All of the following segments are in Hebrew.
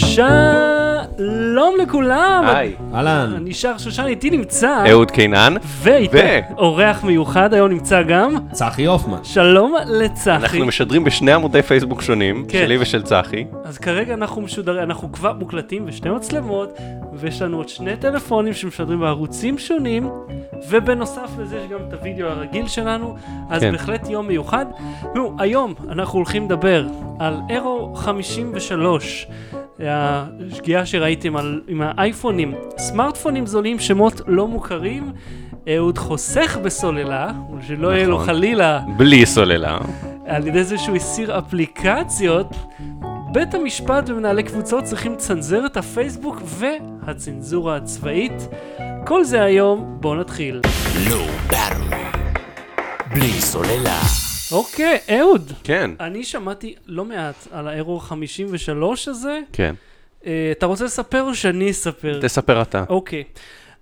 שלום לכולם. היי, אהלן. אני שר שושן, איתי נמצא. אהוד קינן. ואיתי אורח מיוחד, היום נמצא גם. צחי הופמן. שלום לצחי. אנחנו משדרים בשני עמודי פייסבוק שונים, כן. שלי ושל צחי. אז כרגע אנחנו משודרים, אנחנו כבר מוקלטים בשתי מצלמות, ויש לנו עוד שני טלפונים שמשדרים בערוצים שונים, ובנוסף לזה יש גם את הוידאו הרגיל שלנו, אז כן. בהחלט יום מיוחד. נו, היום אנחנו הולכים לדבר על אירו 53. השגיאה שראיתם על, עם האייפונים, סמארטפונים זולים, שמות לא מוכרים, אהוד חוסך בסוללה, שלא יהיה לו נכון. חלילה בלי סוללה. על ידי זה שהוא הסיר אפליקציות, בית המשפט ומנהלי קבוצות צריכים לצנזר את הפייסבוק והצנזורה הצבאית. כל זה היום, בואו נתחיל. לא. בלי סוללה. אוקיי, אהוד, כן, אני שמעתי לא מעט על האירו 53 הזה. כן. אה, אתה רוצה לספר או שאני אספר? תספר אתה. אוקיי.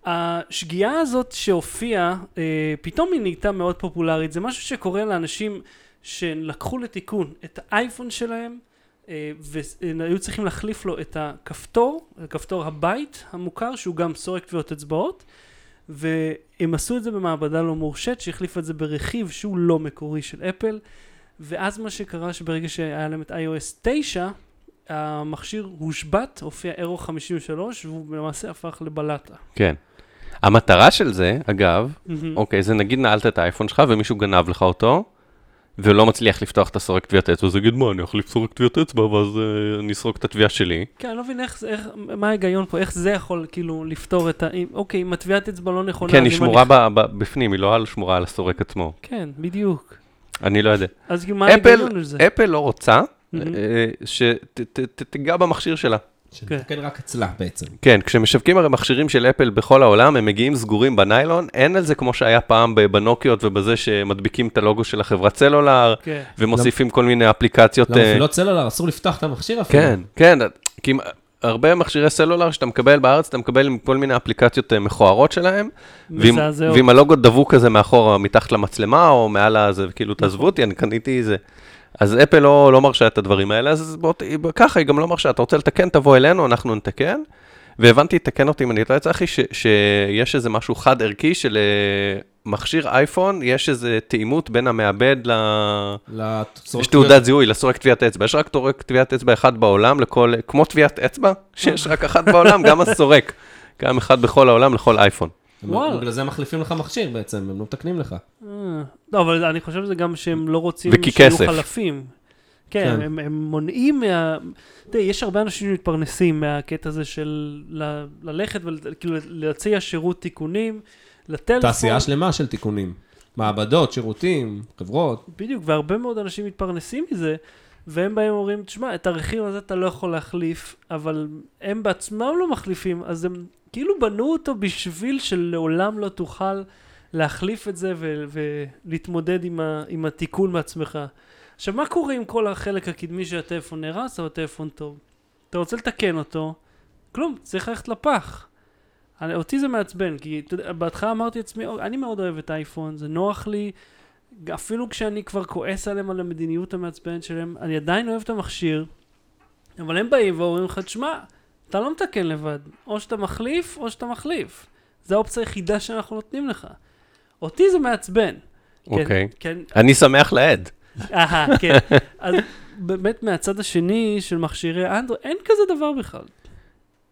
השגיאה הזאת שהופיעה, אה, פתאום היא נהייתה מאוד פופולרית. זה משהו שקורה לאנשים שלקחו לתיקון את האייפון שלהם, אה, והיו צריכים להחליף לו את הכפתור, כפתור הבית המוכר, שהוא גם סורק טביעות אצבעות, והם עשו את זה במעבדה לא מורשית, שהחליפה את זה ברכיב שהוא לא מקורי של אפל, ואז מה שקרה שברגע שהיה להם את iOS 9, המכשיר הושבת, הופיע אירו 53, והוא למעשה הפך לבלטה. כן. המטרה של זה, אגב, מהמם. אוקיי, זה נגיד נעלת את האייפון שלך ומישהו גנב לך אותו, ולא מצליח לפתוח את הסורק טביעת אצבע, אז יגיד, מה, אני אחליף סורק טביעת אצבע, ואז אה, אני אסרוק את התביעה שלי. כן, אני לא מבין איך, איך, מה ההיגיון פה, איך זה יכול כאילו לפתור את ה... אם- אוקיי, אם הטביעת אצבע לא נכונה... כן, היא שמורה אני- ב- ב- בפנים, היא לא על- שמורה על הסורק עצמו. כן, בדיוק. אני לא יודע. אז מה ההיגיון לזה? אפל לא רוצה מהמם. אה, שתיגע במכשיר שלה. שנתקן רק אצלה בעצם. כן, כשמשווקים הרי מכשירים של אפל בכל העולם, הם מגיעים סגורים בניילון, אין על זה כמו שהיה פעם בנוקיות ובזה שמדביקים את הלוגו של החברת סלולר, כן. ומוסיפים כל מיני אפליקציות. לא, אה, מפעילות סלולר, אסור לפתוח את המכשיר אפילו. כן, כן, כי הרבה מכשירי סלולר שאתה מקבל בארץ, אתה מקבל עם כל מיני אפליקציות אה, מכוערות שלהם, ועם. ועם הלוגו דבוק כזה מאחורה, מתחת למצלמה, או מעל הזה, כאילו, תעזבו אותי, אני קניתי זה. אז אפל לא, לא מרשה את הדברים האלה, אז בוא, ככה, היא גם לא מרשה. אתה רוצה לתקן, תבוא אלינו, אנחנו נתקן. והבנתי, תקן אותי אם אני טועה, צחי, שיש איזה משהו חד ערכי של אה, מכשיר אייפון, יש איזה תאימות בין המעבד ל... לצורך- יש תעודת זיהוי לסורק טביעת אצבע, יש רק תורק טביעת אצבע אחד בעולם לכל, כמו טביעת אצבע, שיש רק אחת בעולם, גם הסורק. גם אחד בכל העולם לכל אייפון. וואלה. בגלל זה הם מחליפים לך מכשיר בעצם, הם לא מתקנים לך. אה, לא, אבל אני חושב שזה גם שהם לא רוצים שיהיו. חלפים. כן, כן. הם, הם מונעים מה... תראה, יש הרבה אנשים שמתפרנסים מהקטע הזה של ל- ללכת וכאילו להציע שירות תיקונים לטלפון. תעשייה שלמה של תיקונים. מעבדות, שירותים, חברות. בדיוק, והרבה מאוד אנשים מתפרנסים מזה, והם באים ואומרים, תשמע, את הרכיב הזה אתה לא יכול להחליף, אבל הם בעצמם לא מחליפים, אז הם כאילו בנו אותו בשביל שלעולם לא תוכל להחליף את זה ו- ולהתמודד עם, ה- עם התיקון מעצמך. עכשיו, מה קורה עם כל החלק הקדמי של הטלפון נהרס, אבל הטלפון טוב? אתה רוצה לתקן אותו, כלום, צריך ללכת לפח. אני, אותי זה מעצבן, כי בהתחלה אמרתי לעצמי, "אוי, אני מאוד אוהב את האייפון, זה נוח לי, אפילו כשאני כבר כועס עליהם על המדיניות המעצבנת שלהם, אני עדיין אוהב את המכשיר, אבל הם באים ואומרים לך, תשמע, אתה לא מתקן לבד, או שאתה מחליף, או שאתה מחליף. זו האופציה היחידה שאנחנו נותנים לך. אותי זה מעצבן. כן, אוקיי. כן, אני שמח לעד. אהה, כן. אז באמת מהצד השני של מכשירי אנדרואיד, אין כזה דבר בכלל.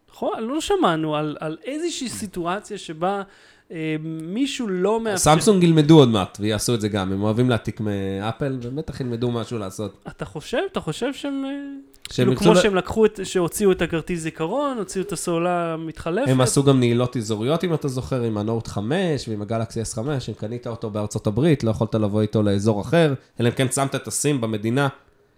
נכון? לא שמענו על, על איזושהי סיטואציה שבה מישהו לא מאפשר... סמסונג ילמדו עוד מעט, ויעשו את זה גם. הם אוהבים להעתיק מאפל, ובטח ילמדו משהו לעשות. אתה חושב? אתה חושב שהם... אה, כאילו כמו ל- שהם לקחו את... שהוציאו את הכרטיס זיכרון, הוציאו את הסוללה המתחלפת. הם עשו גם נעילות אזוריות, אם אתה זוכר, עם הנוט 5 ועם הגלקסי S5, אם קנית אותו בארצות הברית, לא יכולת לבוא איתו לאזור אחר, אלא אם כן שמת את הסים במדינה.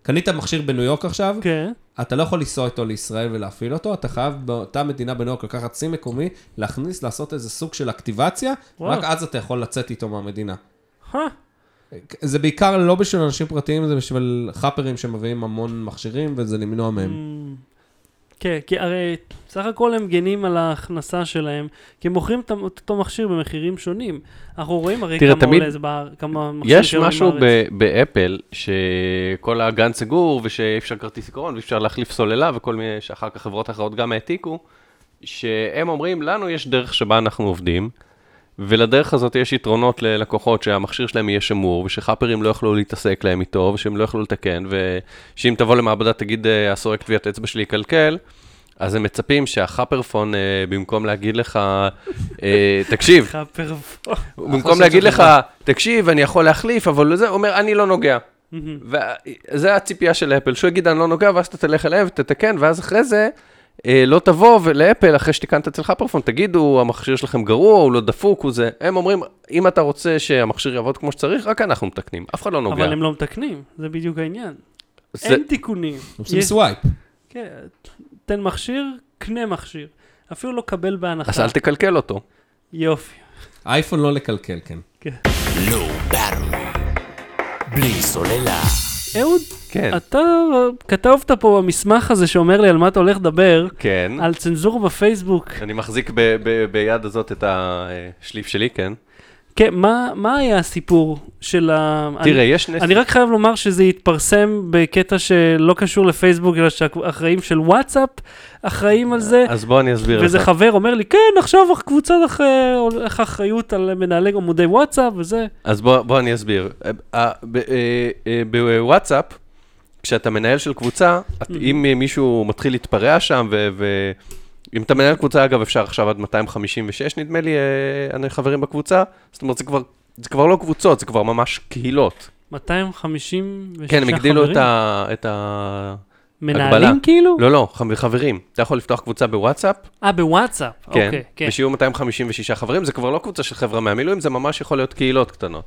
קנית מכשיר בניו יורק עכשיו, כן. אתה לא יכול לנסוע איתו לישראל ולהפעיל אותו, אתה חייב באותה מדינה בניו יורק לקחת סים מקומי, להכניס, לעשות איזה סוג של אקטיבציה, וואו. רק אז אתה יכול לצאת איתו מהמדינה. אה, זה בעיקר לא בשביל אנשים פרטיים, זה בשביל חאפרים שמביאים המון מכשירים, וזה למנוע מהם. כן, כי הרי בסך הכל הם גנים על ההכנסה שלהם, כי הם מוכרים את אותו מכשיר במחירים שונים. אנחנו רואים הרי תראה, כמה תמיד עולה זה בארץ, כמה מכשיר יש משהו. ב- באפל, שכל הגן סגור, ושאי אפשר כרטיס עיקרון, ואי אפשר להחליף סוללה, וכל מיני, שאחר כך חברות אחרות גם העתיקו, שהם אומרים, לנו יש דרך שבה אנחנו עובדים, ולדרך הזאת יש יתרונות ללקוחות שהמכשיר שלהם יהיה שמור, ושחאפרים לא יוכלו להתעסק להם איתו, ושהם לא יוכלו לתקן, ושאם תבוא למעבדה תגיד, "אה, הסורק טביעת אצבע שלי יקלקל, אז הם מצפים שהחאפרפון, אה, במקום להגיד לך, אה, תקשיב, חאפר פה. במקום להגיד לך, תקשיב, אני יכול להחליף, אבל זה, אומר, אני לא נוגע. וזה הציפייה של אפל, שהוא יגיד, אני לא נוגע, ואז אתה תלך אליהם ותתקן, ואז אחרי זה, אה, לא תבוא לאפל, אחרי שתיקנת אצל חפרפון, תגידו, המכשיר שלכם גרוע, הוא לא דפוק, הוא זה. הם אומרים, אם אתה רוצה שהמכשיר יעבוד כמו שצריך, רק אנחנו מתקנים, אף אחד לא נוגע. אבל הם לא מתקנים, זה בדיוק העניין. זה- אין תיקונים. עושים יש- swap. כן, תן מכשיר, קנה מכשיר. אפילו לא קבל בהנחה. אז אל תקלקל אותו. יופי. אייפון לא לקלקל, כן. low battery. בלי סוללה. אהוד, כן, אתה כתבת פה במסמך הזה שאומר לי על מה אתה הולך לדבר, כן. על צנזורה בפייסבוק. אני מחזיק ב- ב- ביד הזאת את השליף שלי, כן. כן, מה, מה היה הסיפור של ה... תראה, אני, יש שני... אני רק חייב לומר שזה התפרסם בקטע שלא קשור לפייסבוק, אלא שהאחראים של וואטסאפ אחראים על זה. אז בוא אני אסביר לך. חבר אומר לי, כן, עכשיו קבוצת אח- אחריות על מנהלי עמודי וואטסאפ וזה. אז בוא, בוא אני אסביר. אה, אה, אה, בוואטסאפ, כשאתה מנהל של קבוצה, את- אם מישהו מתחיל להתפרע שם, ואם אתה מנהל קבוצה, אגב, אפשר עכשיו עד 256, נדמה לי, אה, אני חברים בקבוצה, זאת אומרת, זה כבר, זה כבר לא קבוצות, זה כבר ממש קהילות. 256 כן, הם הגדילו את חברים? ה... את ה... מנהלים הגבלה. כאילו? לא, לא, חברים. אתה יכול לפתוח קבוצה בוואטסאפ, אה, בוואטסאפ. כן, אוקיי, כן. ושיהיו 256 חברים, זה כבר לא קבוצה של חבר'ה מהמילואים, זה ממש יכול להיות קהילות קטנות.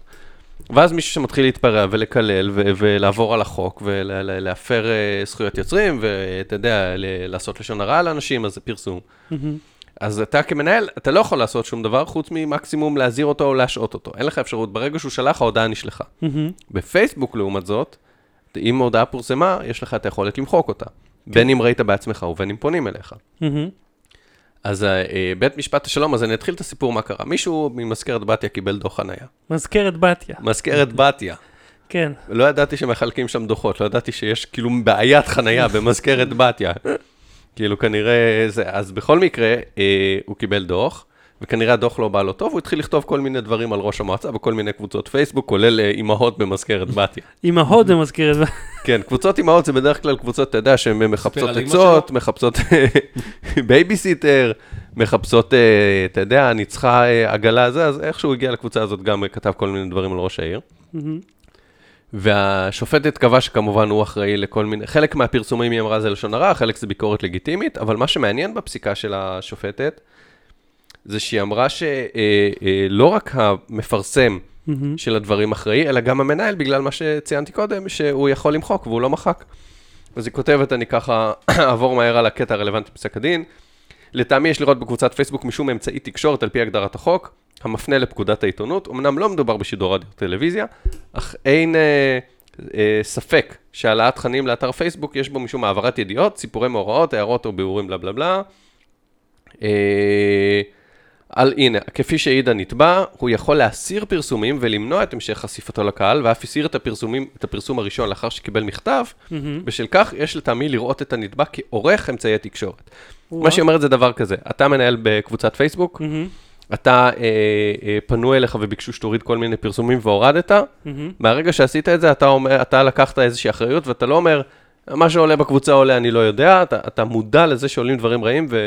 ואז מישהו שמתחיל להתפרע ולקלל ולעבור על החוק ולהפר אה, זכויות יוצרים, ואתה יודע, ל- לעשות לשון הרע לאנשים, אז זה פרסום. מהמם. אז אתה כמנהל, אתה לא יכול לעשות שום דבר חוץ ממקסימום להזהיר אותו או להשעות אותו. אין לך אפשרות, ברגע שהוא שלח, ההודעה נשלחה. מהמם. בפייסבוק, לעומת זאת, אם ההודעה פורסמה, יש לך את היכולת למחוק אותה. בין אם ראית בעצמך ובין אם פונים אליך. אז אה, אה, בית משפט השלום, אז אני אתחיל את הסיפור מה קרה. מישהו ממזכרת בתיה קיבל דוח חנייה. מזכרת בתיה. מזכרת בתיה. כן. לא ידעתי שמחלקים שם דוחות, לא ידעתי שיש כאילו בעיית חנייה במזכרת בתיה. כאילו כנראה זה, אז בכל מקרה, אה, הוא קיבל דוח, וכנראה הדוח לא בא לו טוב, הוא התחיל לכתוב כל מיני דברים על ראש המועצה בכל מיני קבוצות פייסבוק, כולל אה, אימהות במזכרת בתיה. אמהות זה מזכרת בתיה. כן, קבוצות אימהות זה בדרך כלל קבוצות, אתה יודע, שהן מחפשות עצות, מחפשות בייביסיטר, מחפשות, אה, אתה יודע, אני צריכה אה, עגלה זה, אז איכשהו הוא הגיע לקבוצה הזאת, גם כתב כל מיני דברים על ראש העיר. והשופטת קבעה שכמובן הוא אחראי לכל מיני, חלק מהפרסומים היא אמרה זה לשון הרע, חלק זה ביקורת לגיטימית, אבל מה שמעניין בפסיקה של השופטת, זה שהיא אמרה שלא רק המפרסם. של הדברים אחראי, אלא גם המנהל, בגלל מה שציינתי קודם, שהוא יכול למחוק והוא לא מחק. אז היא כותבת, אני ככה אעבור מהר על הקטע הרלוונטי בפסק הדין. לטעמי יש לראות בקבוצת פייסבוק משום אמצעי תקשורת על פי הגדרת החוק, המפנה לפקודת העיתונות. אמנם לא מדובר בשידור רדיו טלוויזיה, אך אין אה, אה, ספק שהעלאת תכנים לאתר פייסבוק יש בו משום העברת ידיעות, סיפורי מאורעות, הערות או ביאורים בלה בלה בלה. אה, על, הנה, כפי שהעיד הנתבע, הוא יכול להסיר פרסומים ולמנוע את המשך חשיפתו לקהל, ואף הסיר את, הפרסומים, את הפרסום הראשון לאחר שקיבל מכתב. מהמם. בשל כך, יש לטעמי לראות את הנתבע כעורך אמצעי התקשורת. וואו. מה שהיא אומרת זה דבר כזה, אתה מנהל בקבוצת פייסבוק, מהמם. אתה, אה, אה, פנו אליך וביקשו שתוריד כל מיני פרסומים והורדת, מהמם. מהרגע שעשית את זה, אתה, אומר, אתה לקחת איזושהי אחריות, ואתה לא אומר, מה שעולה בקבוצה עולה, אני לא יודע, אתה, אתה מודע לזה שעולים דברים רעים ו,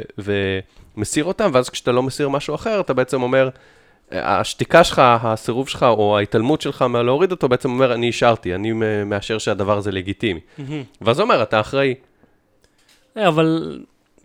ומסיר אותם, ואז כשאתה לא מסיר משהו אחר, אתה בעצם אומר, השתיקה שלך, הסירוב שלך, או ההתעלמות שלך מהלהוריד אותו, בעצם אומר, אני אישרתי, אני מאשר שהדבר הזה לגיטימי. ואז אומר, אתה אחראי. אה, אבל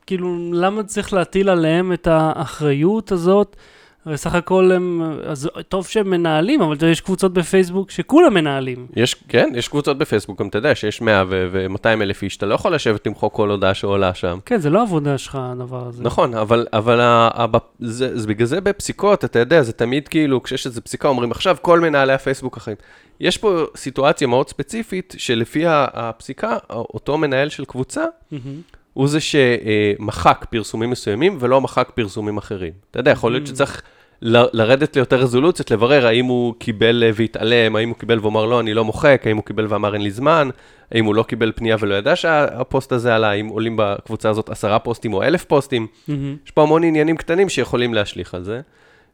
כאילו, למה צריך להטיל עליהם את האחריות הזאת? הרי סך הכל הם, אז טוב שהם מנהלים, אבל יש קבוצות בפייסבוק שכולם מנהלים. יש, כן, יש קבוצות בפייסבוק, גם אתה יודע שיש 100 ו-200 אלף איש, אתה לא יכול לשבת למחוק כל הודעה שעולה שם. כן, זה לא עבודה שלך, הדבר הזה. נכון, אבל, אבל ה, זה, זה בגלל זה בפסיקות, אתה יודע, זה תמיד כאילו, כשיש איזו פסיקה, אומרים עכשיו כל מנהלי הפייסבוק אחרים. יש פה סיטואציה מאוד ספציפית, שלפי הפסיקה, אותו מנהל של קבוצה, מהמם. הוא זה שמחק פרסומים מסוימים ולא מחק פרסומים אחרים. אתה יודע, יכול להיות שצריך ל- לרדת ליותר רזולוציות, לברר האם הוא קיבל והתעלם, האם הוא קיבל ואמר לא, אני לא מוחק, האם הוא קיבל ואמר אין לי זמן, האם הוא לא קיבל פנייה ולא ידע שהפוסט הזה עלה, האם עולים בקבוצה הזאת עשרה פוסטים או אלף פוסטים. מהמם. יש פה המון עניינים קטנים שיכולים להשליך על זה.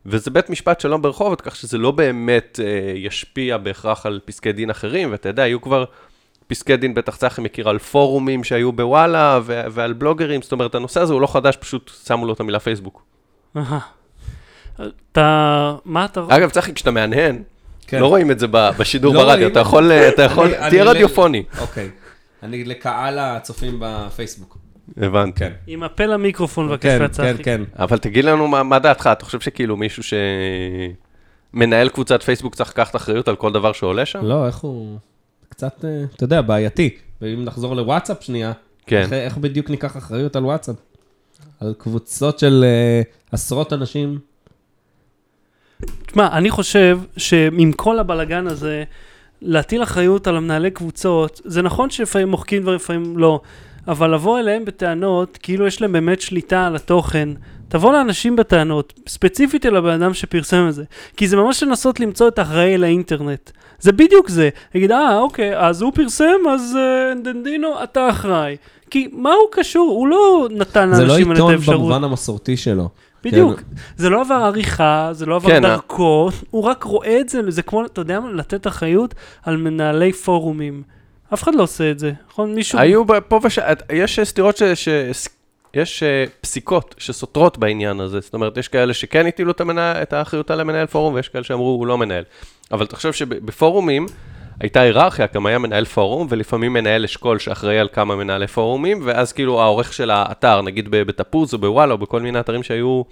וזה בית משפט שלום ברחובות, כך שזה לא באמת אה, ישפיע בהכרח על פסקי דין אחרים, ואתה יודע, היו כבר פסקי דין, בטח צחי מכיר, על פורומים שהיו בוואלה ו- ועל בלוגרים, זאת אומרת, הנושא הזה הוא לא חדש, פשוט שמו לו את המילה פייסבוק. אהה. אתה, מה אתה... אגב, צחי, כשאתה מהנהן, כן. לא רואים את זה ב- בשידור לא ברדיו, אתה. יכול, אה, אתה יכול, אני- תהיה אני- רדיופוני. אוקיי. אני לקהל הצופים בפייסבוק. הבנתי. כן. עם הפה למיקרופון, בבקשה, כן, צחי. כן, כן. אבל תגיד לנו מה, מה דעתך, אתה חושב שכאילו מישהו שמנהל קבוצת פייסבוק צריך לקחת אחריות על כל דבר שעולה שם? לא, איך הוא... קצת, אה, אתה יודע, בעייתי. ואם נחזור לוואטסאפ שנייה, כן. איך, איך בדיוק ניקח אחריות על וואטסאפ? על קבוצות של אה, עשרות אנשים? תשמע, אני חושב שעם כל הבלגן הזה, להטיל אחריות על המנהלי קבוצות, זה נכון שלפעמים מוחקים דברים, לפעמים לא, אבל לבוא אליהם בטענות, כאילו יש להם באמת שליטה על התוכן, תבוא לאנשים בטענות, ספציפית אל הבן אדם שפרסם את זה, כי זה ממש לנסות למצוא את האחראי לאינטרנט. זה בדיוק זה. יגיד, אה, אוקיי, אז הוא פרסם, אז אה, דנדינו, אתה אחראי. כי מה הוא קשור? הוא לא נתן זה לא לאנשים האלה את עיתון האפשרות. במובן המסורתי שלו. בדיוק. זה לא עבר עריכה, זה לא עבר כן, דרכו, הוא רק רואה את זה, זה כמו, אתה יודע מה, לתת אחריות על מנהלי פורומים. אף אחד לא עושה את זה, נכון? מישהו... היו ב- פה וש... יש סתירות ש... ש... יש אה, פסיקות שסותרות בעניין הזה, זאת אומרת, יש כאלה שכן הטילו את. את האחריות על המנהל פורום, ויש כאלה שאמרו, הוא לא מנהל. אבל תחשוב שבפורומים הייתה היררכיה, גם היה מנהל פורום, ולפעמים מנהל אשכול שאחראי על כמה מנהלי פורומים, ואז כאילו העורך של האתר, נגיד בתפוז או בוואלה או בכל מיני אתרים שהיו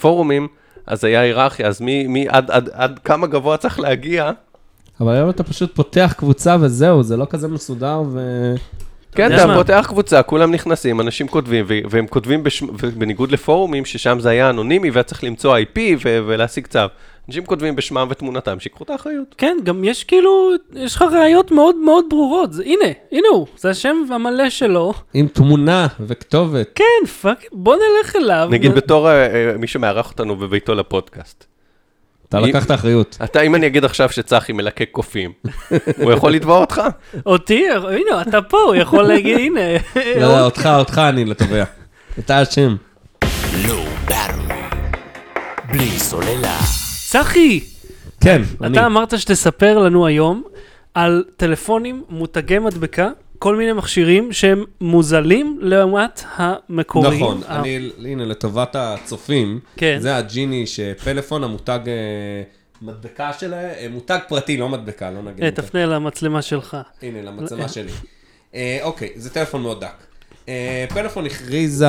פורומים, אז היה היררכיה, אז מי, מי עד, עד, עד כמה גבוה צריך להגיע, אבל היום אתה פשוט פותח קבוצה וזהו, זה לא כזה מסודר ו... כן, אתה? פותח קבוצה, כולם נכנסים, אנשים כותבים, והם כותבים בניגוד לפורומים, ששם זה היה אנונימי, והיה צריך למצוא IP ו- ולהשיג צו. אנשים כותבים בשמם ותמונתם, שיקחו את האחריות. כן, גם יש כאילו, יש לך ראיות מאוד מאוד ברורות. זה, הנה, הנה הוא, זה השם המלא שלו. עם תמונה וכתובת. כן, fuck, בוא נלך אליו. נגיד בתור אה, אה, מי שמארח אותנו בביתו לפודקאסט. אתה אם- לקחת אחריות. אתה, אם אני אגיד עכשיו שצחי מלקק קופים, הוא יכול לתבוע אותך? אותי, הנה, אתה פה, הוא יכול להגיד, הנה. לא, לא, אותך, אותך אני לתובע. אתה אשם. לא. בלי סוללה. צחי, כן, אני. אתה אמרת שתספר לנו היום על טלפונים מותגי מדבקה, כל מיני מכשירים שהם מוזלים לעומת המקוריים. נכון, ה- אני, הנה, לטובת הצופים, כן. זה הג'יני שפלאפון, המותג אה, מדבקה שלהם, אה, מותג פרטי, לא מדבקה, לא נגיד. אה, מותג. תפנה למצלמה שלך. הנה, למצלמה שלי. אה, אוקיי, זה טלפון מאוד דק. אה, פלאפון הכריזה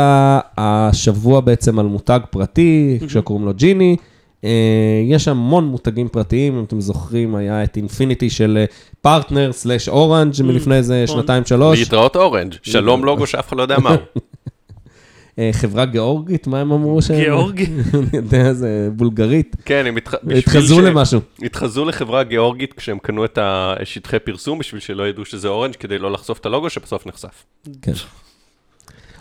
השבוע בעצם על מותג פרטי, שקוראים לו ג'יני. אה, יש המון מותגים פרטיים, אם אתם זוכרים, היה את אינפיניטי של פרטנר slash אורנג' מלפני איזה נכון. שנתיים שלוש. להתראות אורנג', שלום לוגו שאף אחד לא יודע מהו. אה, חברה גיאורגית, מה הם אמרו שהם? גיאורגי. אני יודע, זה בולגרית. כן, הם התחזו למשהו. התחזו לחברה גיאורגית כשהם קנו את השטחי פרסום, בשביל שלא ידעו שזה אורנג' כדי לא לחשוף את הלוגו שבסוף נחשף. כן.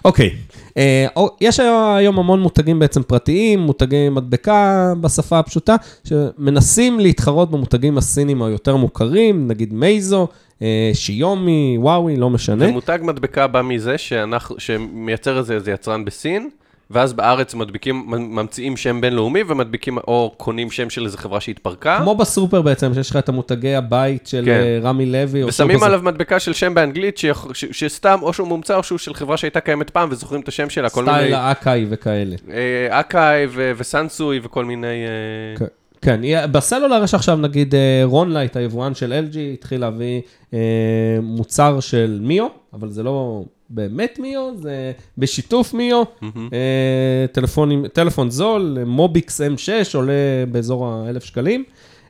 אוקיי, אה, או- יש היום המון מותגים בעצם פרטיים, מותגי מדבקה בשפה הפשוטה, שמנסים להתחרות במותגים הסינים היותר מוכרים, נגיד מייזו, אה, שיומי, וואוי, לא משנה. ומותג מדבקה בא מזה שאנחנו, שמייצר איזה, איזה יצרן בסין, ואז בארץ מדביקים, ממציאים שם בינלאומי ומדביקים, או קונים שם של איזה חברה שהתפרקה, כמו בסופר בעצם, שיש לך את המותגי הבית של כן. אה, רמי לוי. ושמים עליו מדבקה של שם באנגלית, שיכ- ש- שסתם, או שהוא מומצא או שהוא של חברה שהייתה קיימת פעם, וזוכרים את השם שלה, כל style מיני... האקאי וכאלה. אה, אקאי ו- וסנסוי וכל מיני... אה, כן. כן, בסלולר יש עכשיו נגיד רונלייט, היבואן של LG, התחיל להביא אה, מוצר של מיו, אבל זה לא באמת מיו, זה בשיתוף מיו. אה, טלפונים, טלפון זול, מוביקס M6 עולה באזור ה-1,000 שקלים.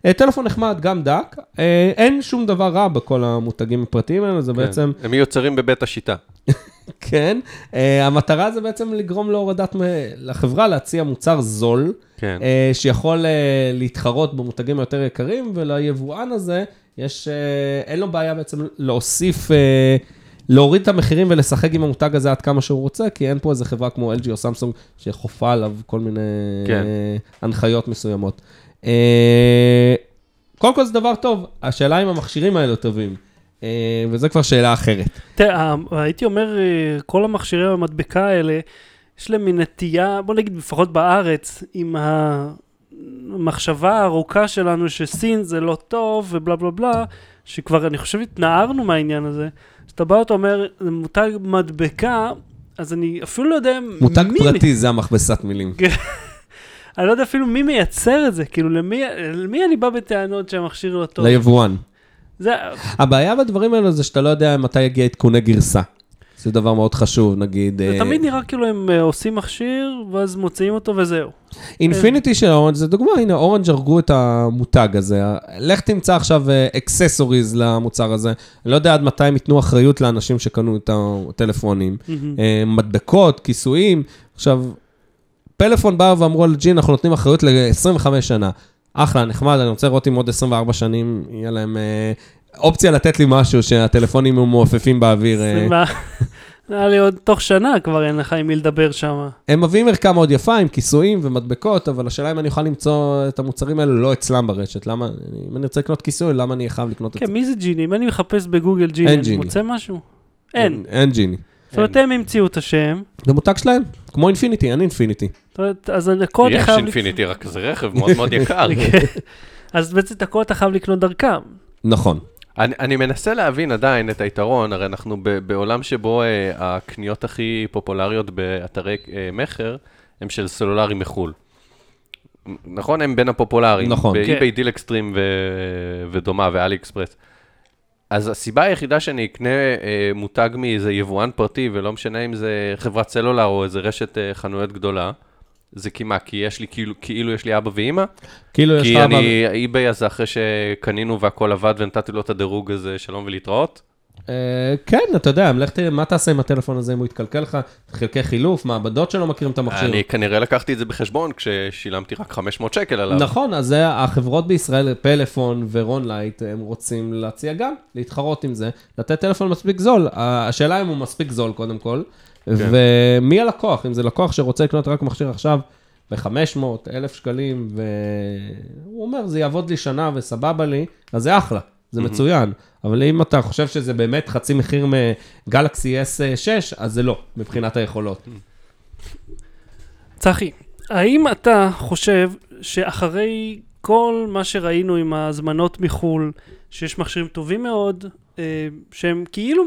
אה, טלפון נחמד, גם דק, אה, אין שום דבר רע בכל המותגים הפרטיים האלה, זה כן. בעצם, הם מיוצרים בבית השיטה. כן, אה, המטרה זה בעצם לגרום להורדת, לחברה להציע מוצר זול, כן. אה, שיכול אה, להתחרות במותגים היותר יקרים, וליבואן הזה, יש, אה, אין לו בעיה בעצם להוסיף אה, להוריד את המחירים ולשחק עם המותג הזה עד כמה שהוא רוצה, כי אין פה איזה חברה כמו LG או סמסונג שחופה עליו כל מיני כן. אה, הנחיות מסוימות. אה, קודם כל זה דבר טוב, השאלה אם המכשירים האלה טובים, אה, וזה כבר שאלה אחרת. תראה, הייתי אומר, אה, כל המכשירי המדבקה האלה, יש להם מין נטייה, בוא נגיד לפחות בארץ, עם המחשבה הארוכה שלנו שסין זה לא טוב ובלה בלה בלה, שכבר אני חושב התנערנו מהעניין הזה. אז אתה בא ואתה אומר, זה מותג מדבקה, אז אני אפילו לא יודע מותג מי... פרטי זה המכבסת מילים. אני לא יודע אפילו מי מייצר את זה, כאילו למי, למי אני בא בטענות שהמכשיר לא טוב. ליבואן. זה, הבעיה בדברים האלו זה שאתה לא יודע מתי יגיע עדכוני גרסה. זה דבר מאוד חשוב, נגיד... זה אה, תמיד נראה כאילו הם אה, עושים מכשיר, ואז מוציאים אותו וזהו. אינפיניטי של אורנג' זה דוגמה, הנה אורנג' הרגו את המותג הזה. לך תמצא עכשיו accessories למוצר הזה. אני לא יודע עד מתי הם ייתנו אחריות לאנשים שקנו את הטלפונים. אה, מדבקות, כיסויים. עכשיו, פלאפון באו ואמרו על ג'י, אנחנו נותנים אחריות ל-25 שנה. אחלה, נחמד, אני רוצה לראות אם עוד 24 שנים יהיה להם אה, אופציה לתת לי משהו שהטלפונים יהיו מעופפים באוויר. אה. נראה לי עוד תוך שנה כבר אין לך עם מי לדבר שם. הם מביאים ערכה מאוד יפה עם כיסויים ומדבקות, אבל השאלה אם אני אוכל למצוא את המוצרים האלו לא אצלם ברשת. למה, אם אני רוצה לקנות כיסוי, למה אני חייב לקנות את כן, מי זה ג'יני? אם אני מחפש בגוגל ג'יני, אין אני. מוצא משהו? אין. אין ג'יני. זאת אומרת, הם המציאו את השם, זה מותג שלהם, כמו אינפיניטי, אין אינפיניטי. זאת אומרת, אז הקוד יש חייב... אינפיניטי, רק זה רכב מאוד מאוד יקר. כן. אז בעצם את הקוד אתה חייב לקנות דרכם. נכון. אני, אני מנסה להבין עדיין את היתרון, הרי אנחנו ב, בעולם שבו אה, הקניות הכי פופולריות באתרי אה, מכר הם של סלולרי מחו"ל. נכון? הם בין הפופולריים. נכון. ב eBay כן. DealExtreme ו... ודומה ו AliExpress. אז הסיבה היחידה שאני אקנה אה, מותג מאיזה יבואן פרטי, ולא משנה אם זה חברת סלולר או איזה רשת אה, חנויות גדולה, זה כי מה? כי יש לי כאילו, כאילו יש לי אבא ואימא? כאילו יש לך... כי אבל- אני, eBay הזה אחרי שקנינו והכל עבד ונתתי לו את הדירוג הזה, שלום ולהתראות. אה, כן, אתה יודע, לך תראה, מה תעשה עם הטלפון הזה אם הוא יתקלקל לך? חלקי חילוף, מעבדות שלא מכירים את המכשיר. אני כנראה לקחתי את זה בחשבון כששילמתי רק 500 שקל עליו. נכון, אז החברות בישראל, פלאפון ורונלייט, הם רוצים להציע גם, להתחרות עם זה, לתת טלפון מספיק זול. השאלה אם הוא מספיק זול קודם כל, ומי הלקוח, אם זה לקוח שרוצה לקנות רק מכשיר עכשיו ב-500, 1,000 שקלים, והוא אומר, זה יעבוד לי שנה וסבבה לי, אז זה אחלה, זה מצוין. אבל אם אתה חושב שזה באמת חצי מחיר מגלקסי S6, אז זה לא, מבחינת היכולות. צחי, האם אתה חושב שאחרי כל מה שראינו עם ההזמנות מחו"ל, שיש מכשירים טובים מאוד, שהם כאילו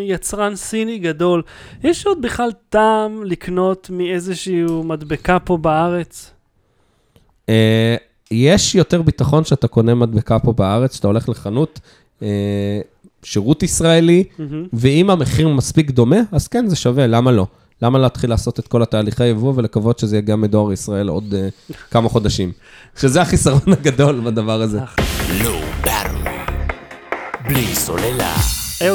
יצרן סיני גדול, יש עוד בכלל טעם לקנות מאיזשהו מדבקה פה בארץ? אה, יש יותר ביטחון שאתה קונה מדבקה פה בארץ, שאתה הולך לחנות, אה, שירות ישראלי. ואם המחיר מספיק דומה, אז כן, זה שווה, למה לא? למה להתחיל לעשות את כל התהליכי יבוא ולקוות שזה יהיה גם מדואר ישראל עוד אה, כמה חודשים? שזה החיסרון הגדול בדבר הזה. בלי סוללה.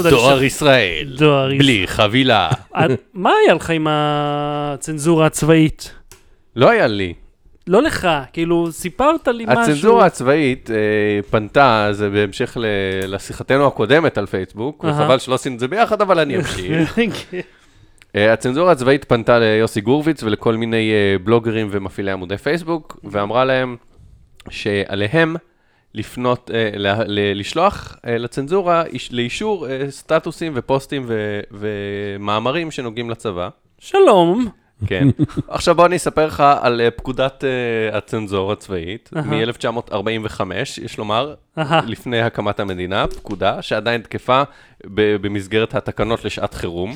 דואר ישראל, דואר. בלי חבילה. מה היה לך עם הצנזורה הצבאית? לא היה לי. לא לך, כאילו, סיפרת לי משהו. הצנזורה הצבאית אה, פנתה, זה בהמשך ל- לשיחתנו הקודמת על פייסבוק. וחבל שלא עשינו את זה ביחד, אבל אני אמשיך. כן. אה, הצנזורה הצבאית פנתה ליוסי גורביץ ולכל מיני אה, בלוגרים ומפעילי עמודי פייסבוק, ואמרה להם שעליהם לפנות, אה, לשלוח אה, לצנזורה איש- לאישור אה, סטטוסים ופוסטים ומאמרים שנוגעים לצבא. שלום. כן. עכשיו בוא אני אספר לך על אה, פקודת אה, הצנזור הצבאית אהה. מ-1945, יש לומר. לפני הקמת המדינה, פקודה שעדיין תקפה במסגרת התקנות לשעת חירום.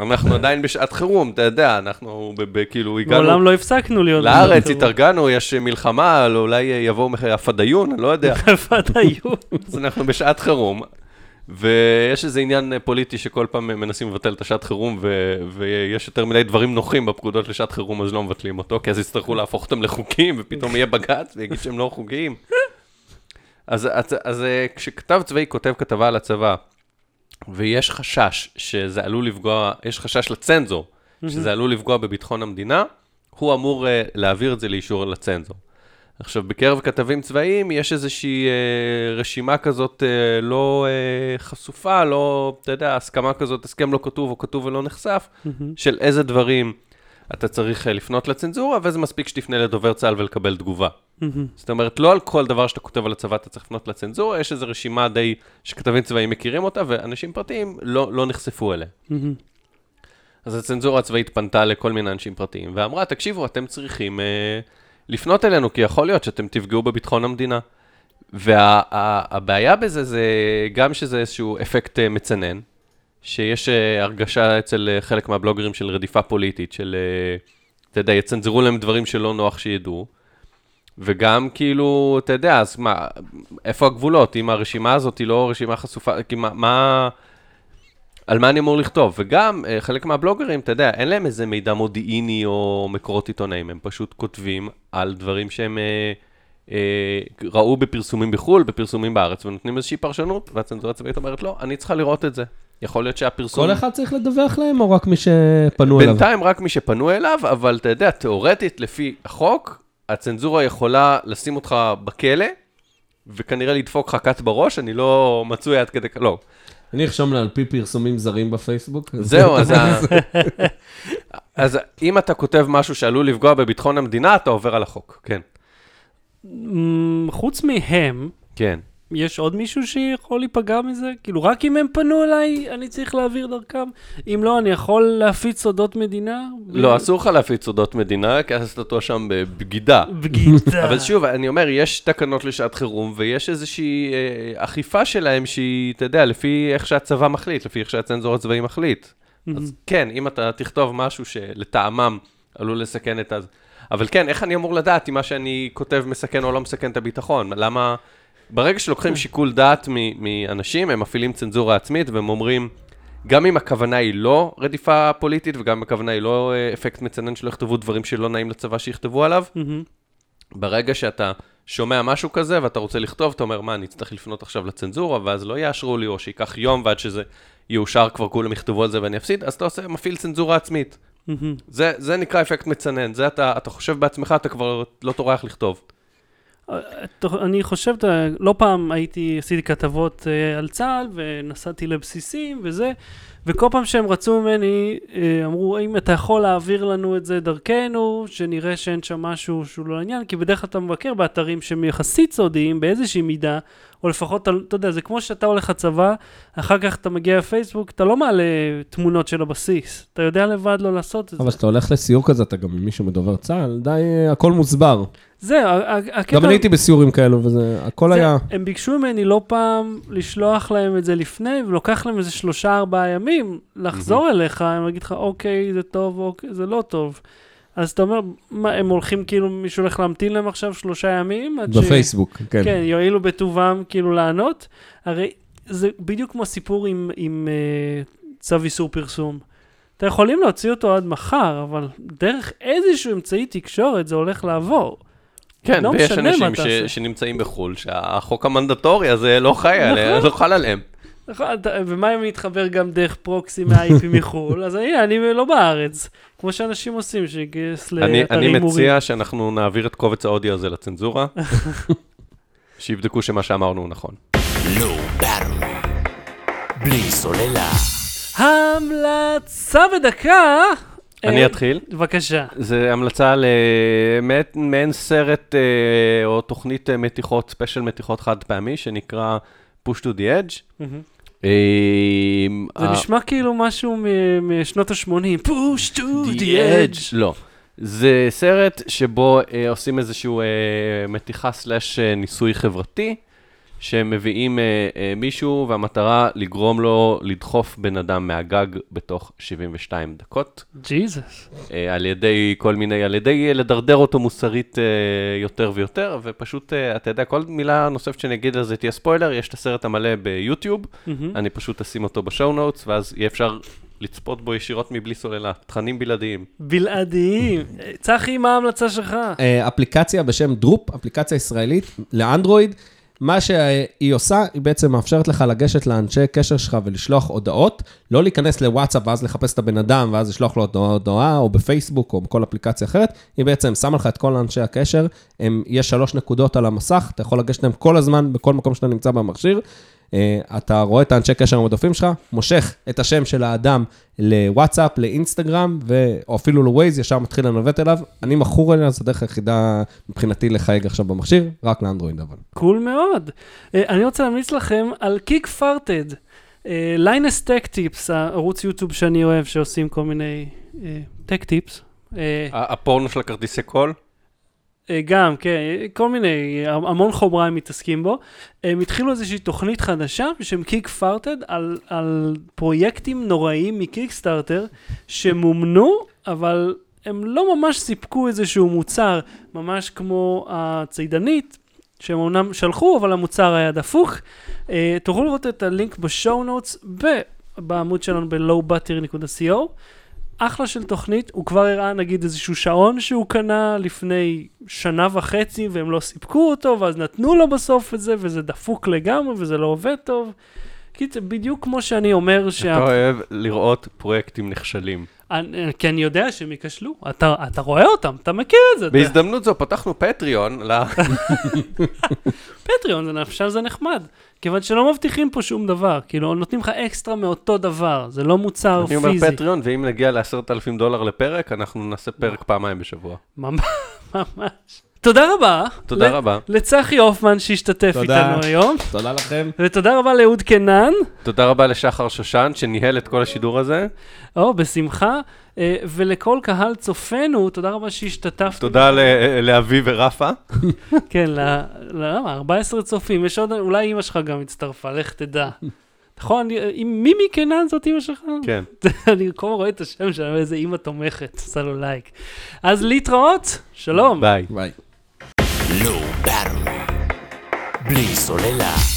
אנחנו עדיין בשעת חירום, אתה יודע, אנחנו כאילו הגענו מעולם לא הפסקנו להיות... לארץ. התארגנו, יש מלחמה, אולי יבואו מח- הפדאיון, אני לא יודע. היו? אז אנחנו בשעת חירום, ויש איזה עניין אה, פוליטי שכל פעם מנסים לבטל את השעת חירום, ו- ויש יותר מדי דברים נוחים בפקודות לשעת חירום, אז לא מבטלים אותו, כי אז יצטרכו להפוך אותם לחוקים, ופתאום יהיה בג"ץ ויגיד שהם לא חוקיים. אז, אז, אז אה, כשכתב צבאי כותב כתבה על הצבא, ויש חשש שזה עלול לפגוע, יש חשש לצנזור, שזה עלול לפגוע בביטחון המדינה, הוא אמור uh, להעביר את זה לאישור לצנזור. עכשיו, בקרב כתבים צבאיים יש איזושהי אה, רשימה כזאת אה, לא אה, חשופה, לא, אתה יודע, הסכמה כזאת, הסכם לא כתוב או כתוב ולא נחשף, של איזה דברים אתה צריך אה, לפנות לצנזורה, וזה מספיק שתפנה לדובר צה"ל ולקבל תגובה. זאת אומרת, לא על כל דבר שאתה כותב על הצבא אתה צריך לפנות לצנזורה, יש איזו רשימה די שכתבים צבאיים מכירים אותה, ואנשים פרטיים לא, לא נחשפו אליה. אז הצנזורה הצבאית פנתה לכל מיני אנשים פרטיים, ואמרה, תקשיבו, אתם צריכים אה, לפנות אלינו, כי יכול להיות שאתם תפגעו בביטחון המדינה. והבעיה בזה זה גם שזה איזשהו אפקט אה, מצנן, שיש אה, הרגשה אצל אה, חלק מהבלוגרים של רדיפה פוליטית, של, אתה יודע, יצנזרו להם דברים שלא נוח שידעו. וגם כאילו, אתה יודע, אז מה, איפה הגבולות? אם הרשימה הזאת היא לא רשימה חשופה, כי מה, מה, על מה אני אמור לכתוב? וגם, אה, חלק מהבלוגרים, אתה יודע, אין להם איזה מידע מודיעיני או מקורות עיתונאים, הם פשוט כותבים על דברים שהם אה, אה, ראו בפרסומים בחו"ל, בפרסומים בארץ, ונותנים איזושהי פרשנות, והצנזורה הצבאית אומרת, לא, אני צריכה לראות את זה. יכול להיות שהפרסום... כל אחד צריך לדווח להם, או רק מי שפנו אליו? בינתיים רק מי שפנו אליו, אבל אתה יודע, תיאורטית, לפי החוק, הצנזורה יכולה לשים אותך בכלא, וכנראה לדפוק לך כת בראש, אני לא מצוי עד כדי... לא. אני ארשום לה על פי פרסומים זרים בפייסבוק. זהו, אז, ה... אז אם אתה כותב משהו שעלול לפגוע בביטחון המדינה, אתה עובר על החוק, כן. חוץ מהם, כן. יש עוד מישהו שיכול להיפגע מזה? כאילו, רק אם הם פנו אליי, אני צריך להעביר דרכם? אם לא, אני יכול להפיץ סודות מדינה? לא, אסור לך להפיץ סודות מדינה, כי אז אתה תואשם בבגידה. בגידה. אבל שוב, אני אומר, יש תקנות לשעת חירום, ויש איזושהי אה, אכיפה שלהם שהיא, אתה יודע, לפי איך שהצבא מחליט, לפי איך שהצנזור הצבאי מחליט. אז כן, אם אתה תכתוב משהו שלטעמם עלול לסכן את אז... אבל כן, איך אני אמור לדעת אם מה שאני כותב מסכן או לא מסכן את הביטחון? למה... ברגע שלוקחים שיקול דעת מאנשים, הם מפעילים צנזורה עצמית, והם אומרים, גם אם הכוונה היא לא רדיפה פוליטית, וגם אם הכוונה היא לא אה, אפקט מצנן שלא יכתבו דברים שלא נעים לצבא שיכתבו עליו. ברגע שאתה שומע משהו כזה ואתה רוצה לכתוב, אתה אומר, מה, אני אצטרך לפנות עכשיו לצנזורה, ואז לא יאשרו לי, או שייקח יום ועד שזה יאושר, כבר כולם יכתבו על זה ואני אפסיד, אז אתה עושה, מפעיל צנזורה עצמית. זה, זה נקרא אפקט מצנן, זה אתה, אתה חושב בעצמך, אתה כבר לא טורח לכתוב. אני חושב, לא פעם הייתי, עשיתי כתבות אה, על צה"ל, ונסעתי לבסיסים וזה, וכל פעם שהם רצו ממני, אה, אמרו, האם אתה יכול להעביר לנו את זה דרכנו, שנראה שאין שם משהו שהוא לא לעניין, כי בדרך כלל אתה מבקר באתרים שהם יחסית סודיים, באיזושהי מידה, או לפחות, אתה- אתה יודע, זה כמו שאתה הולך לצבא, אחר כך אתה מגיע לפייסבוק, אתה לא מעלה תמונות של הבסיס, אתה יודע לבד לא לעשות את זה. אבל כשאתה הולך לסיור כזה, אתה גם עם מישהו מדובר צה"ל, די, אה, הכל מוסבר. זה, הקטע... גם אני הייתי בסיורים כאלו, וזה, הכל זה, היה... הם ביקשו ממני לא פעם לשלוח להם את זה לפני, ולוקח להם איזה שלושה ארבעה ימים לחזור אליך, הם יגיד לך, אוקיי, זה טוב, אוקיי, זה לא טוב. אז אתה אומר, מה, הם הולכים כאילו, מישהו הולך להמתין להם עכשיו שלושה ימים? עד ש- בפייסבוק, כן. כן, יואילו בטובם כאילו לענות. הרי זה בדיוק כמו הסיפור עם, עם uh, צו איסור פרסום. אתם יכולים להוציא אותו עד מחר, אבל דרך איזשהו אמצעי תקשורת זה הולך לעבור. כן, לא ויש אנשים ש. שנמצאים בחו"ל, שהחוק המנדטורי הזה לא חי עליהם, נכון. לא חל עליהם. נכון, ומה אם נתחבר גם דרך פרוקסי מה-IP מחו"ל? אז הנה, אני לא בארץ. כמו שאנשים עושים, שיגייס אני, לאתרים אני הימורים. מציע שאנחנו נעביר את קובץ האודיו הזה לצנזורה, שיבדקו שמה שאמרנו הוא נכון. Battery. בלי סוללה. המלצה בדקה. אני אתחיל. בבקשה. זה המלצה למעין סרט אה, או תוכנית אה, מתיחות, ספיישל מתיחות חד פעמי, שנקרא Push to the Edge. אה, זה נשמע כאילו משהו משנות ה-80. push to the edge. לא. זה סרט שבו עושים איזשהו מתיחה סלאש ניסוי חברתי, שהם מביאים אה, אה, מישהו והמטרה לגרום לו לדחוף בן אדם מהגג בתוך 72 דקות, ג'יזוס. אה, על ידי כל מיני, על ידי אה, לדרדר אותו מוסרית אה, יותר ויותר, ופשוט, אה, אתה יודע, כל מילה נוספת שאני אגיד על זה תהיה ספוילר, יש את הסרט המלא ביוטיוב, אני פשוט אשים אותו בשואו נוטס, ואז יהיה אפשר לצפות בו ישירות מבלי סוללה, תכנים בלעדיים. בלעדיים. צחי, מה ההמלצה שלך? אה, אפליקציה בשם דרופ, אפליקציה ישראלית לאנדרואיד. מה שהיא עושה, היא בעצם מאפשרת לך לגשת לאנשי קשר שלך ולשלוח הודעות, לא להיכנס לוואטסאפ ואז לחפש את הבן אדם ואז לשלוח לו הודעה, או בפייסבוק או בכל אפליקציה אחרת, היא בעצם שמה לך את כל אנשי הקשר, הם, יש שלוש נקודות על המסך, אתה יכול לגשת להם כל הזמן בכל מקום שאתה נמצא במכשיר. אה, אתה רואה את האנשי קשר המדופים שלך, מושך את השם של האדם לוואטסאפ, לאינסטגרם, ו- או אפילו לווייז, ישר מתחיל לנווט אליו. אני מכור אליה, זו הדרך היחידה מבחינתי לחייג עכשיו במכשיר, רק לאנדרואיד אבל. קול מאוד. אה, אני רוצה להמליץ לכם על קיק פארטד. ליינס טק טיפס, הערוץ יוטיוב שאני אוהב, שעושים כל מיני טק טיפס. הפורנו של הכרטיסי קול? אה, גם, כן, כל מיני, המון חומרה הם מתעסקים בו. הם התחילו איזושהי תוכנית חדשה בשם קיק פארטד על, על פרויקטים נוראיים מקיקסטארטר שמומנו, אבל הם לא ממש סיפקו איזשהו מוצר, ממש כמו הצידנית, שהם אמנם שלחו, אבל המוצר היה דפוק. Uh, תוכלו לראות את הלינק בשואו נוטס בעמוד שלנו ב-lowbattery.co. אחלה של תוכנית, הוא כבר הראה נגיד איזשהו שעון שהוא קנה לפני שנה וחצי והם לא סיפקו אותו, ואז נתנו לו בסוף את זה, וזה דפוק לגמרי וזה לא עובד טוב. קיצר, בדיוק כמו שאני אומר שה... אתה אוהב לראות פרויקטים נכשלים. אני, כי אני יודע שהם ייכשלו, אתה, אתה רואה אותם, אתה מכיר את זה. בהזדמנות זו פתחנו פטריון, ל... פטריון, עכשיו זה נחמד, כיוון שלא מבטיחים פה שום דבר, כאילו נותנים לך אקסטרה מאותו דבר, זה לא מוצר אני פיזי. אומר פטריון, ואם נגיע ל-10,000 דולר לפרק, אנחנו נעשה פרק פעמיים בשבוע. ממש. תודה רבה. תודה ל- רבה. לצחי הופמן שהשתתף תודה. איתנו היום, תודה לכם. ותודה רבה לאהוד קנן, תודה רבה לשחר שושן, שניהל את כל השידור הזה. או, בשמחה, אה, ולכל קהל צופינו, תודה רבה שהשתתפת. תודה לאבי ורפה. כן. למה? 14 צופים, יש עוד, אולי אימא שלך גם הצטרפה, לך תדע. נכון, מימי קנן זאת אימא שלך? כן. אני כל רואה את השם שלה, איזה אימא תומכת, עושה לו לייק. אז להתראות, שלום. ביי. ביי. Battery. בלי סוללה.